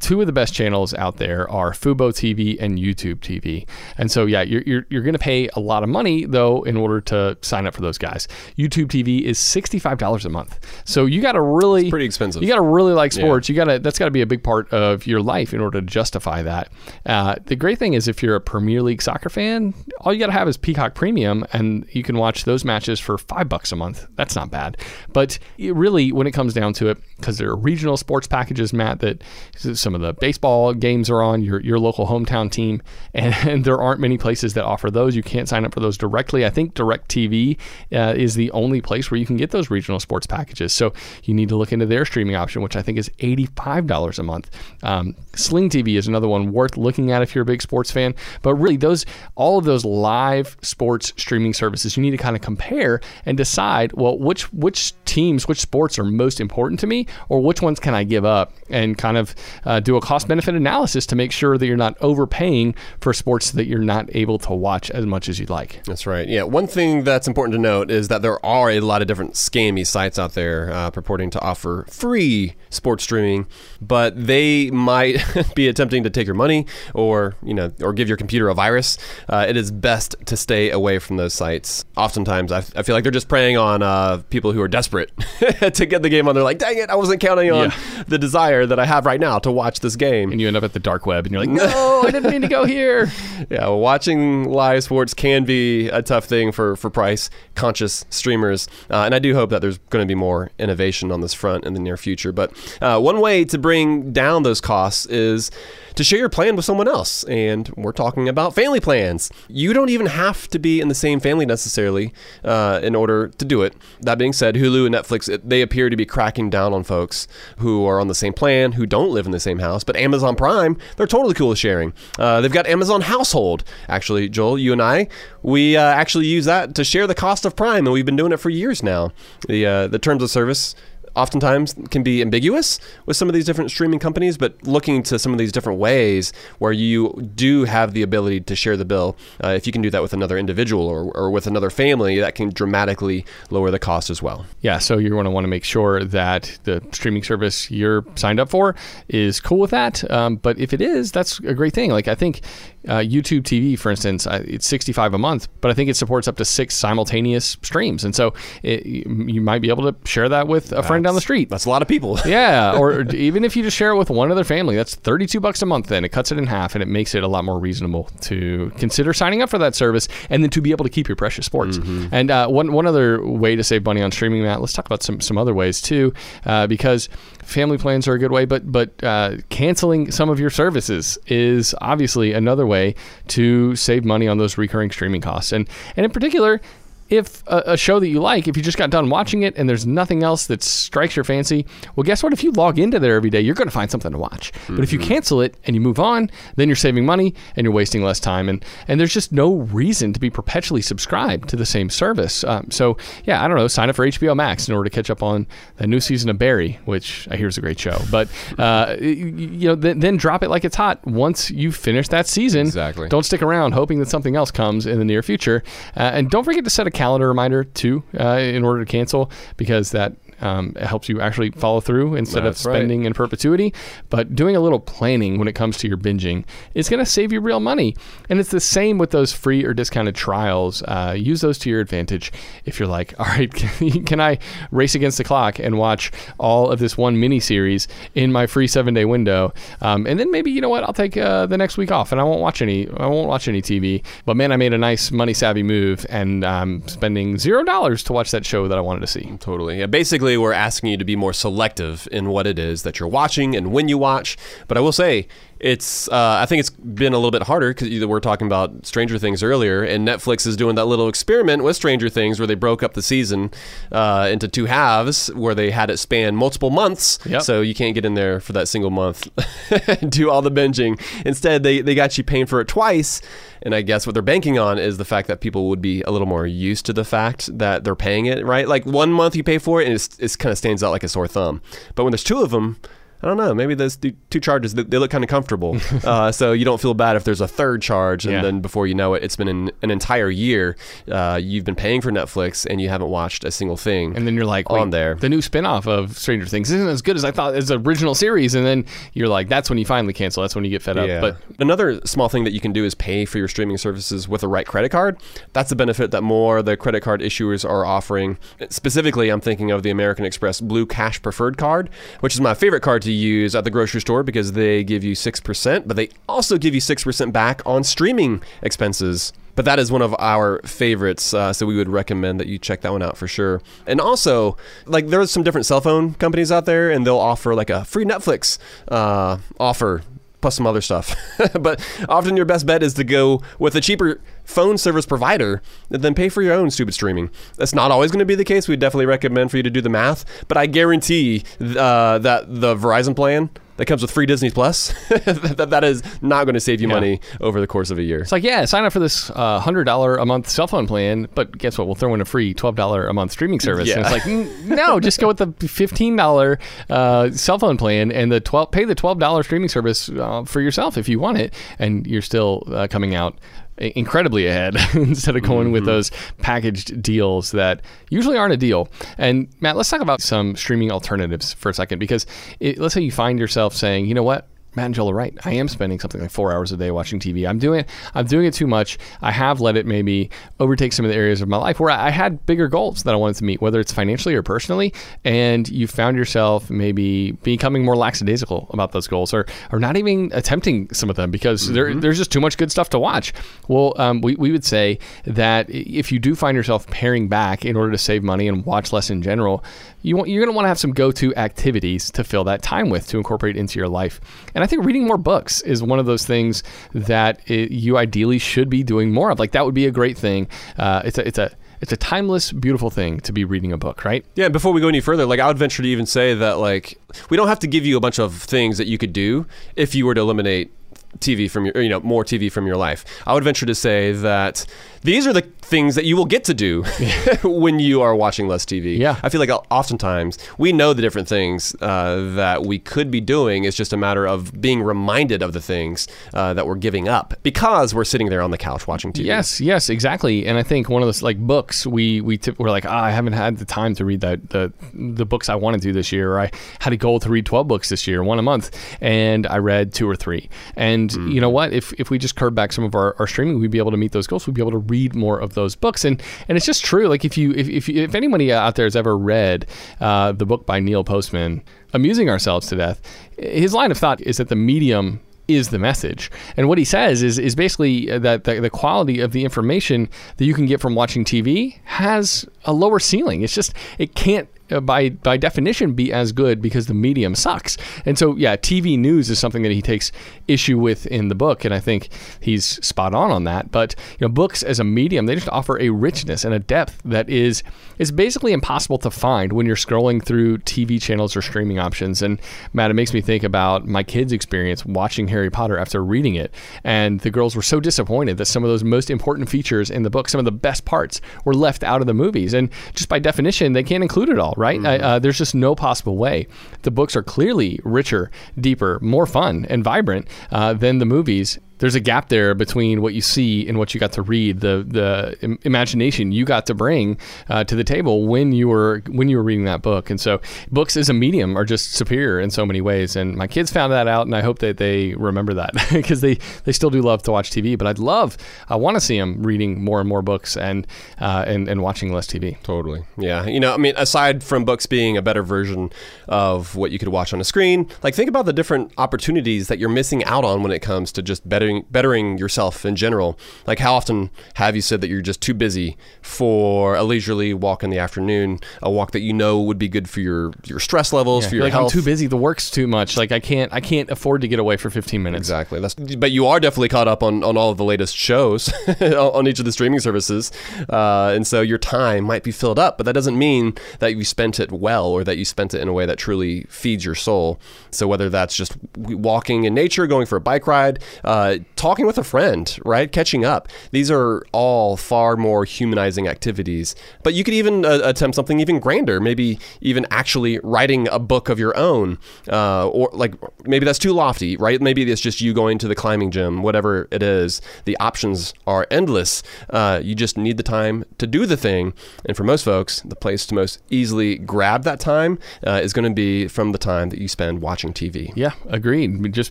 two of the best channels out there are Fubo TV and YouTube TV. And so yeah, you're you're, you're going to pay a lot of money though in order to sign up for those guys. YouTube TV is sixty five dollars a month. So you got to really it's pretty expensive. You got to really like sports. Yeah. You got to that's got to be a big part of your life in order to justify that. Uh, the great thing is if you're a Premier League soccer fan, all you got to have is Peacock Premium, and you can watch those matches for five bucks a month. That's not bad. But really, when it comes down to it, because there are regional sports packages, Matt, that some of the baseball games are on your, your local hometown team, and, (laughs) and there aren't many places that offer those. You can't sign up for those directly. I think DirecTV uh, is the only place where you can get those regional sports packages. So you need to look into their streaming option, which I think is $85 a month. Um, Sling TV is another one worth looking at if you're a big sports fan. But really, those all of those live sports streaming services, you need to kind of compare and decide, well, which which teams, which sports are most important to me, or which ones can I give up, and kind of uh, do a cost benefit analysis to make sure that you're not overpaying for sports that you're not able to watch as much as you'd like. That's right. Yeah. One thing that's important to note is that there are a lot of different scammy sites out there uh, purporting to offer free sports streaming, but they might (laughs) be attempting to take your money or you know or give your computer a virus. Uh, it is best to stay away from those sites. Oftentimes, I, I feel like they're just preying on uh, people who are desperate (laughs) to get the game on. They're like, "Dang it, wasn't counting on Yeah. the desire that I have right now to watch this game." And you end up at the dark web, and you're like, (laughs) no, I didn't mean to go here. (laughs) Yeah, watching live sports can be a tough thing for, for price conscious streamers. Uh, and I do hope that there's going to be more innovation on this front in the near future. But uh, one way to bring down those costs is to share your plan with someone else. And we're talking about family plans. You don't even have to be in the same family necessarily uh, in order to do it. That being said, Hulu and Netflix, they appear to be cracking down on folks who are on the same plan, who don't live in the same house. But Amazon Prime, they're totally cool with sharing. Uh, they've got Amazon Household. Actually, Joel, you and I, we uh, actually use that to share the cost of Prime, and we've been doing it for years now. The uh, the terms of service oftentimes can be ambiguous with some of these different streaming companies, but looking to some of these different ways where you do have the ability to share the bill, uh, if you can do that with another individual or, or with another family, that can dramatically lower the cost as well. Yeah, so you're going to want to make sure that the streaming service you're signed up for is cool with that. Um, but if it is, that's a great thing. Like I think uh, YouTube TV, for instance, it's 65 a month, but I think it supports up to six simultaneous streams, and so it, you might be able to share that with a friend down the street. That's a lot of people. (laughs) yeah, or (laughs) even if you just share it with one other family, that's 32 bucks a month then. It cuts it in half and it makes it a lot more reasonable to consider signing up for that service and then to be able to keep your precious sports. And uh, one one other way to save money on streaming, Matt, let's talk about some some other ways too, uh, because family plans are a good way, but but uh, canceling some of your services is obviously another way to save money on those recurring streaming costs. And and in particular, if a, a show that you like, if you just got done watching it and there's nothing else that strikes your fancy, well, guess what? If you log into there every day, you're going to find something to watch. But if you cancel it and you move on, then you're saving money and you're wasting less time. And and there's just no reason to be perpetually subscribed to the same service. Um, so yeah, I don't know. Sign up for HBO Max in order to catch up on the new season of Barry, which I hear is a great show. But uh, you know, then, then drop it like it's hot once you finish that season. Exactly. Don't stick around hoping that something else comes in the near future. Uh, and don't forget to set a calendar reminder too uh, in order to cancel because that um, it helps you actually follow through instead That's of right. spending in perpetuity. But doing a little planning when it comes to your binging is going to save you real money. And it's the same with those free or discounted trials. Uh, use those to your advantage. If you're like, (laughs) all right, can, can I race against the clock and watch all of this one mini series in my free seven day window? Um, and then maybe you know what, I'll take uh, the next week off and I won't watch any. I won't watch any TV. But man, I made a nice money savvy move and I'm spending zero dollars to watch that show that I wanted to see. Totally. Yeah. Basically, we're asking you to be more selective in what it is that you're watching and when you watch. But I will say, it's. Uh, I think it's been a little bit harder because we were talking about Stranger Things earlier, and Netflix is doing that little experiment with Stranger Things where they broke up the season uh, into two halves, where they had it span multiple months. Yep. So you can't get in there for that single month, (laughs) and do all the binging. Instead, they they got you paying for it twice. And I guess what they're banking on is the fact that people would be a little more used to the fact that they're paying it, right? Like one month you pay for it and it's, it kind of stands out like a sore thumb. But when there's two of them, I don't know. Maybe those two charges they, they look kind of comfortable, (laughs) uh, so you don't feel bad if there's a third charge, and Yeah. then before you know it, it's been an, an entire year. Uh, you've been paying for Netflix and you haven't watched a single thing. And then you're like, On there. The new spin-off of Stranger Things isn't as good as I thought as the original series. And then you're like, that's when you finally cancel. That's when you get fed up. But another small thing that you can do is pay for your streaming services with the right credit card. That's a benefit that more the credit card issuers are offering. Specifically, I'm thinking of the American Express Blue Cash Preferred card, which is my favorite card to use at the grocery store because they give you 6%, but they also give you 6% back on streaming expenses. But that is one of our favorites, uh, so we would recommend that you check that one out for sure. And also, like there's some different cell phone companies out there, and they'll offer like a free Netflix uh, offer plus some other stuff. (laughs) but often your best bet is to go with a cheaper phone service provider, then pay for your own stupid streaming. That's not always going to be the case. We definitely recommend for you to do the math, but I guarantee uh, that the Verizon plan that comes with free Disney Plus, (laughs) that, that is not going to save you Yeah. money over the course of a year. It's like, yeah, sign up for this uh, $100 a month cell phone plan, but guess what? We'll throw in a free $12 a month streaming service. And Yeah. it's like, mm, no, just go with the $15 uh, cell phone plan and the 12 pay the $12 streaming service uh, for yourself if you want it, and you're still uh, coming out incredibly ahead (laughs) instead of going with mm-hmm. those packaged deals that usually aren't a deal. And Matt, let's talk about some streaming alternatives for a second because it, let's say you find yourself saying, you know what? Matt and Joel are right. I am spending something like four hours a day watching TV. I'm doing it. I'm doing it too much. I have let it maybe overtake some of the areas of my life where I had bigger goals that I wanted to meet, whether it's financially or personally. And you found yourself maybe becoming more lackadaisical about those goals, or or not even attempting some of them because there, there's just too much good stuff to watch. Well, um, we we would say that if you do find yourself paring back in order to save money and watch less in general, you want, you're going to want to have some go-to activities to fill that time with to incorporate into your life. And I think reading more books is one of those things that it, you ideally should be doing more of. Like that would be a great thing. Uh, it's a it's a it's a timeless, beautiful thing to be reading a book, right? Yeah, before we go any further, like I would venture to even say that like we don't have to give you a bunch of things that you could do if you were to eliminate TV from your, you know, more TV from your life. I would venture to say that these are the things that you will get to do (laughs) when you are watching less TV. Yeah. I feel like oftentimes we know the different things uh, that we could be doing. It's just a matter of being reminded of the things uh, that we're giving up because we're sitting there on the couch watching TV. Yes, yes, exactly. And I think one of those like books we we tip, we're like, ah, I haven't had the time to read that the the books I wanted to this year. Or I had a goal to read twelve books this year, one a month, and I read two or three. And you know what? If if we just curb back some of our, our streaming, we'd be able to meet those goals. We'd be able to read more of those books. And and it's just true. Like if you if if, if anybody out there has ever read uh, the book by Neil Postman, Amusing Ourselves to Death, his line of thought is that the medium is the message. And what he says is is basically that the, the quality of the information that you can get from watching TV has a lower ceiling. It's just it can't uh, Uh, by by definition be as good because the medium sucks. And so yeah, TV news is something that he takes issue with in the book and I think he's spot on on that. But you know, books as a medium, they just offer a richness and a depth that is is basically impossible to find when you're scrolling through TV channels or streaming options. And Matt, it makes me think about my kids' experience watching Harry Potter after reading it. And the girls were so disappointed that some of those most important features in the book, some of the best parts, were left out of the movies. And just by definition, they can't include it all, right? I- Uh, there's just no possible way. The books are clearly richer, deeper, more fun, and vibrant uh, than the movies there's a gap there between what you see and what you got to read, the the im- imagination you got to bring uh, to the table when you were when you were reading that book. And so, books as a medium are just superior in so many ways. And my kids found that out, and I hope that they remember that (laughs) because they they still do love to watch TV. But I'd love, I want to see them reading more and more books and uh, and and watching less TV. Totally. Yeah. You know, I mean, aside from books being a better version of what you could watch on a screen, like think about the different opportunities that you're missing out on when it comes to just bettering bettering yourself in general. Like how often have you said that you're just too busy for a leisurely walk in the afternoon, a walk that you know would be good for your your stress levels, for your like health? I'm too busy. The work's too much. Like I can't I can't afford to get away for 15 minutes. Exactly. That's, but you are definitely caught up on, on all of the latest shows (laughs) on each of the streaming services. Uh, and so your time might be filled up, but that doesn't mean that you spent it well or that you spent it in a way that truly feeds your soul. So whether that's just walking in nature, going for a bike ride, uh, talking with a friend, right? Catching up. These are all far more humanizing activities. But you could even uh, attempt something even grander, maybe even actually writing a book of your own, uh, or like maybe that's too lofty, right? Maybe it's just you going to the climbing gym, whatever it is. The options are endless. Uh, you just need the time to do the thing. And for most folks, the place to most easily grab that time uh, is going to be from the time that you spend watching TV. Yeah, agreed. Just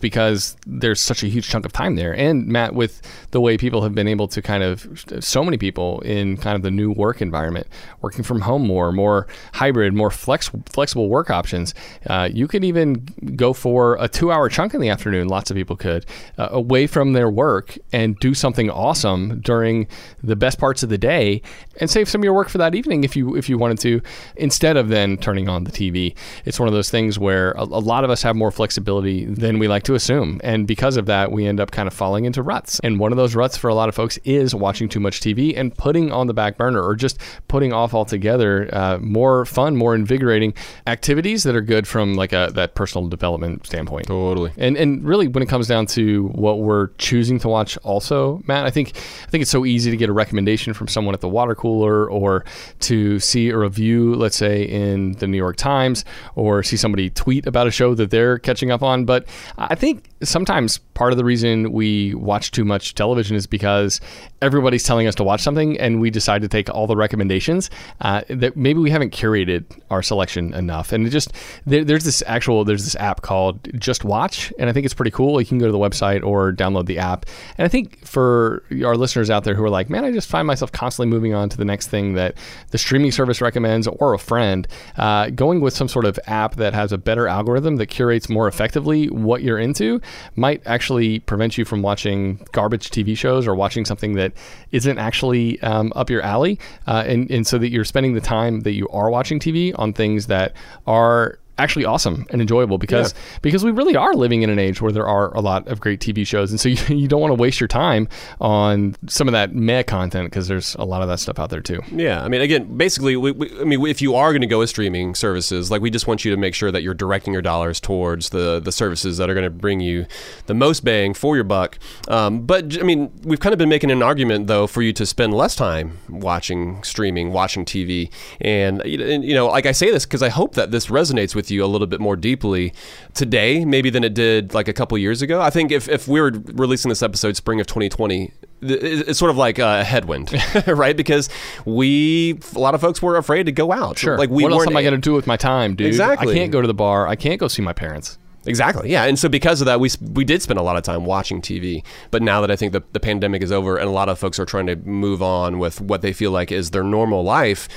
because there's such a huge chunk of time there. And Matt, with the way people have been able to kind of, so many people in kind of the new work environment, working from home more, more hybrid, more flex, flexible work options, uh, you could even go for a two hour chunk in the afternoon. Lots of people could, uh, away from their work and do something awesome during the best parts of the day and save some of your work for that evening if you if you wanted to instead of then turning on the TV. It's one of those things where a, a lot of us have more flexibility than we like to assume and because of that we end up kind kind of falling into ruts. And one of those ruts for a lot of folks is watching too much TV and putting on the back burner or just putting off altogether uh, more fun, more invigorating activities that are good from like a that personal development standpoint. Totally. And and really when it comes down to what we're choosing to watch also, Matt, I think I think it's so easy to get a recommendation from someone at the water cooler or to see a review, let's say in the New York Times or see somebody tweet about a show that they're catching up on, but I think sometimes part of the reason we watch too much television is because everybody's telling us to watch something and we decide to take all the recommendations uh, that maybe we haven't curated our selection enough. And it just there, there's this actual there's this app called JustWatch and i think it's pretty cool. You can go to the website or download the app. And i think for our listeners out there who are like man i just find myself constantly moving on to the next thing that the streaming service recommends or a friend uh, going with some sort of app that has a better algorithm that curates more effectively what you're into might actually prevent you from watching garbage tv shows or watching something that isn't actually um, up your alley, uh, and and so that you're spending the time that you are watching TV on things that are actually awesome and enjoyable because yeah. because we really are living in an age where there are a lot of great TV shows and so (laughs) you, you don't want to waste your time on some of that meh content because there's a lot of that stuff out there too. Yeah, I mean again, basically we, we, I mean if you are going to go with streaming services, like we just want you to make sure that you're directing your dollars towards the the services that are going to bring you the most bang for your buck. Um, but I mean, we've kind of been making an argument though for you to spend less time watching streaming, watching TV and you know, like I say this because I hope that this resonates with with you a little bit more deeply today, maybe than it did like a couple years ago. I think if, if we were releasing this episode spring of 2020, it's sort of like a headwind, (laughs) right? Because we, a lot of folks were afraid to go out. Sure. Like we what else am I going to do with my time, dude? Exactly. I can't go to the bar. I can't go see my parents. Exactly. Yeah. And so because of that, we, we did spend a lot of time watching TV. But now that I think the, the pandemic is over and a lot of folks are trying to move on with what they feel like is their normal life,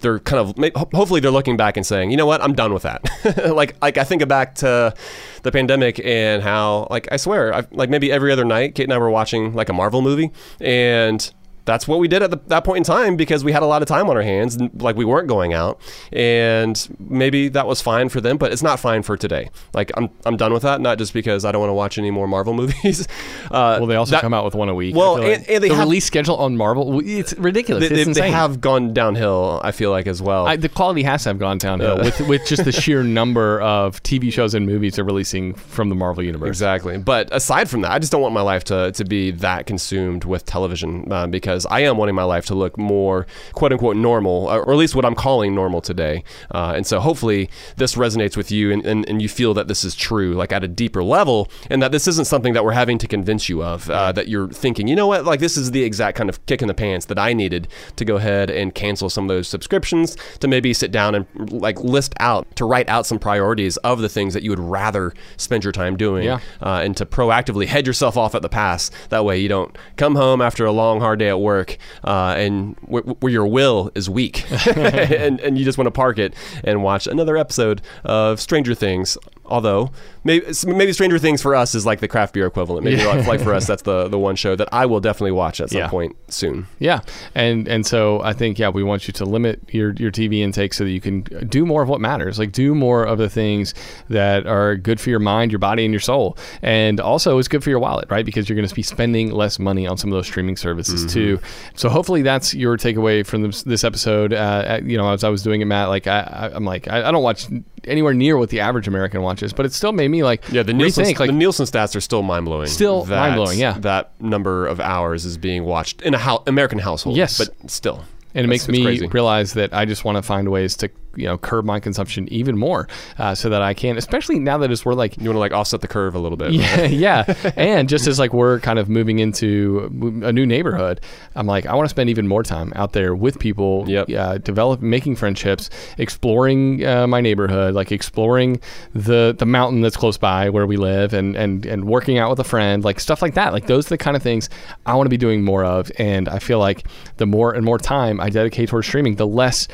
they're kind of hopefully they're looking back and saying, you know what, I'm done with that. (laughs) like like I think back to the pandemic and how like I swear, I, like maybe every other night, Kate and I were watching like a Marvel movie and that's what we did at the, that point in time because we had a lot of time on our hands and like we weren't going out. And maybe that was fine for them but it's not fine for today. Like i'm, I'm done with that not just because i don't want to watch any more marvel (laughs) movies. Uh, well they also that, come out with one a week well and, like. and, they the have, release schedule on marvel it's ridiculous they, it's they, they have gone downhill i feel like as well. I, the quality has to have gone downhill uh, with, with just the (laughs) sheer number of tv shows and movies they're releasing from the marvel universe. Exactly. But aside from that i just don't want my life to, to be that consumed with television uh, because because I am wanting my life to look more quote unquote normal, or at least what I'm calling normal today. Uh, and so hopefully this resonates with you and, and, and, you feel that this is true, like at a deeper level, and that this isn't something that we're having to convince you of, uh, that you're thinking, you know what, like this is the exact kind of kick in the pants that I needed to go ahead and cancel some of those subscriptions, to maybe sit down and like list out, to write out some priorities of the things that you would rather spend your time doing, yeah. uh, and to proactively head yourself off at the pass. That way you don't come home after a long, hard day at work work uh, and where, where your will is weak. (laughs) (laughs) And, and you just want to park it and watch another episode of Stranger Things Although maybe maybe Stranger Things for us is like the craft beer equivalent. Maybe yeah. like for us that's the the one show that I will definitely watch at some yeah. point soon. Yeah, and and so I think yeah we want you to limit your your TV intake so that you can do more of what matters. Like do more of the things that are good for your mind, your body, and your soul, and also it's good for your wallet, right? Because you're going to be spending less money on some of those streaming services mm-hmm. too. So hopefully that's your takeaway from this, this episode. Uh, you know, as I was doing it, Matt, like I, am like I, I don't watch anywhere near what the average American watches, but it still made me like yeah. The Nielsen, like, the Nielsen stats are still mind blowing. Still mind blowing. Yeah, that number of hours is being watched in a ho- American household. Yes, but still, and it makes me crazy. realize that I just want to find ways to you know curb my consumption even more, uh, so that I can, especially now that it's we're like you want to like offset the curve a little bit. Yeah, (laughs) yeah. (laughs) and just as like we're kind of moving into a new neighborhood, I'm like I want to spend even more time out there with people. Yep. Uh, develop making friendships, exploring uh, my neighborhood, like exploring the the mountain that's close by where we live, and and and working out with a friend, like stuff like that. Like those are the kind of things I want to be doing more of, and I feel like the more and more time I dedicate towards streaming, the less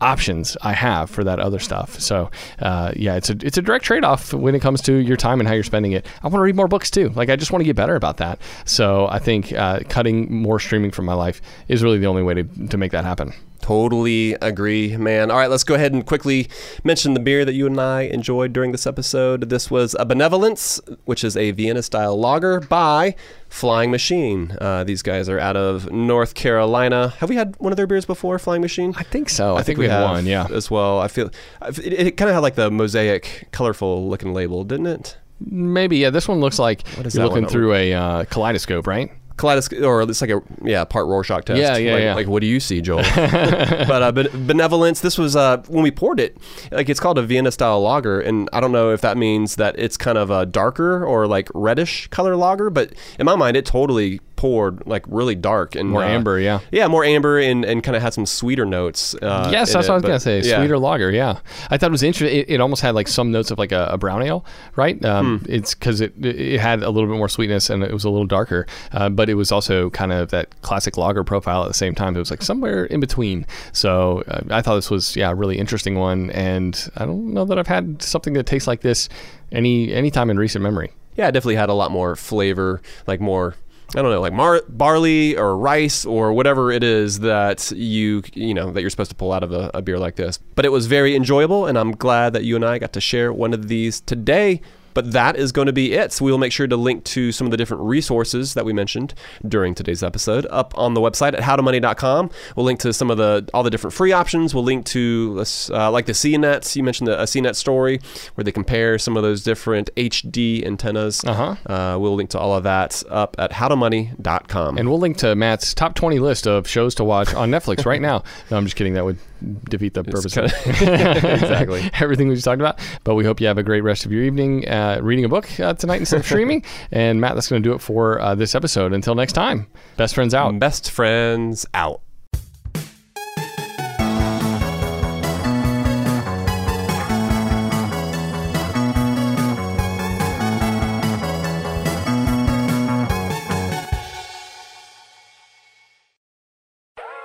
options I have for that other stuff. So uh, yeah, it's a it's a direct trade off when it comes to your time and how you're spending it. I want to read more books too. Like I just want to get better about that. So I think uh, cutting more streaming from my life is really the only way to to make that happen. Totally agree, man. All right, let's go ahead and quickly mention the beer that you and I enjoyed during this episode. This was a Benevolence, which is a Vienna style lager by Flying Machine. Uh, these guys are out of North Carolina. Have we had one of their beers before, Flying Machine? I think so. I, think, we, had have one. Yeah. as well. I feel it, it kind of had like the mosaic, colorful looking label, didn't it? Maybe. Yeah. This one looks like is you're looking through a uh, kaleidoscope, right? Kaleidoscope, or it's like a yeah part Rorschach test. Yeah, yeah, like, yeah. Like what do you see, Joel? (laughs) (laughs) but uh, ben- benevolence. This was uh, when we poured it. Like it's called a Vienna style lager, and I don't know if that means that it's kind of a darker or like reddish color lager, but in my mind, it totally poured like really dark and More uh, amber, yeah. yeah, more amber and, and kind of had some sweeter notes. Uh, yes, that's it, what I was but- gonna say. yeah. Sweeter lager, yeah. I thought it was interesting. It, it almost had like some notes of like a, a brown ale, right? Um, Hmm. It's because it it had a little bit more sweetness and it was a little darker, uh, but it was also kind of that classic lager profile at the same time. It was like somewhere in between. So uh, I thought this was yeah a really interesting one, and I don't know that I've had something that tastes like this any any time in recent memory. yeah, it definitely had a lot more flavor, like more. I don't know, like mar- barley or rice or whatever it is that you you know that you're supposed to pull out of a, a beer like this. But it was very enjoyable, and I'm glad that you and I got to share one of these today. But that is going to be it. So we will make sure to link to some of the different resources that we mentioned during today's episode up on the website at howtomoney.com. We'll link to some of the all the different free options. We'll link to uh, like the CNETs. You mentioned the a CNET story where they compare some of those different HD antennas. Uh-huh. Uh, we'll link to all of that up at howtomoney.com. And we'll link to Matt's top 20 list of shows to watch on Netflix right (laughs) now. No, I'm just kidding. That would defeat the purpose of (laughs) (laughs) Exactly. everything we just talked about. But we hope you have a great rest of your evening uh, reading a book uh, tonight instead of (laughs) streaming. and Matt, that's going to do it for uh, this episode. Until next time, best friends out. Best friends out.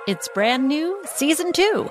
It's brand new, season two.